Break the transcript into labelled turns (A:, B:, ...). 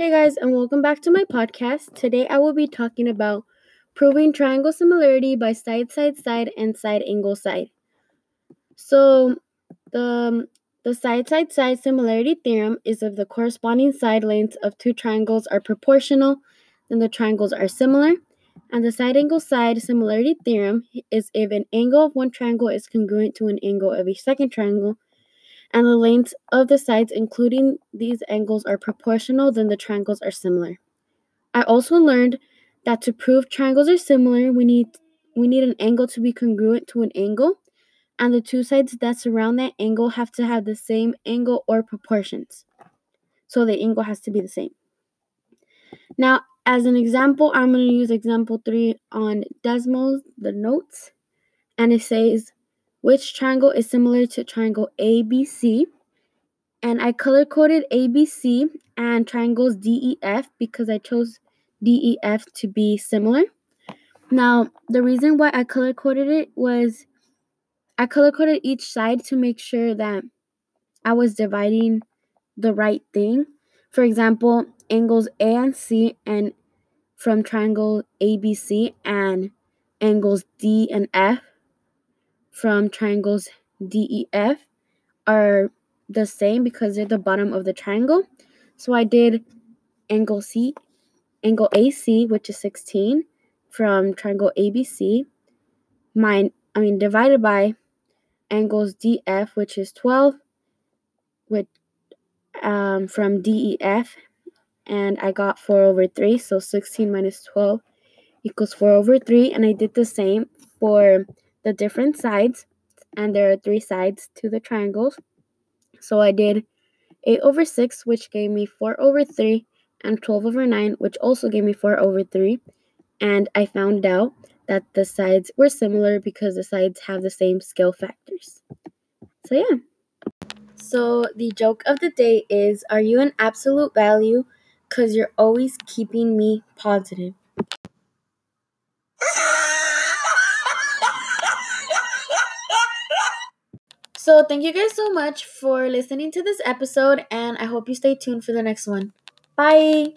A: Hey guys, and welcome back to my podcast. Today I will be talking about proving triangle similarity by side, side, side, and side, angle, side. So, the, the side, side, side similarity theorem is if the corresponding side lengths of two triangles are proportional, then the triangles are similar. And the side angle side similarity theorem is if an angle of one triangle is congruent to an angle of a second triangle, and the lengths of the sides, including these angles, are proportional, then the triangles are similar. I also learned that to prove triangles are similar, we need we need an angle to be congruent to an angle, and the two sides that surround that angle have to have the same angle or proportions. So the angle has to be the same. Now, as an example, I'm going to use example 3 on Desmos, the notes, and it says which triangle is similar to triangle ABC. And I color coded ABC and triangles DEF because I chose DEF to be similar. Now, the reason why I color coded it was I color coded each side to make sure that I was dividing the right thing. For example, angles A and C and from triangle ABC and angles D and F from triangles DEF are the same because they're the bottom of the triangle. So I did angle C, angle AC, which is 16, from triangle ABC, mine, I mean, divided by angles DF, which is 12, with, um, from DEF, and I got 4 over 3, so 16 minus 12 equals 4 over 3, and I did the same for the different sides, and there are three sides to the triangles. So I did 8 over 6, which gave me 4 over 3, and 12 over 9, which also gave me 4 over 3. And I found out that the sides were similar because the sides have the same scale factors. So, yeah. So, the joke of the day is Are you an absolute value? Because you're always keeping me positive. So, thank you guys so much for listening to this episode, and I hope you stay tuned for the next one. Bye.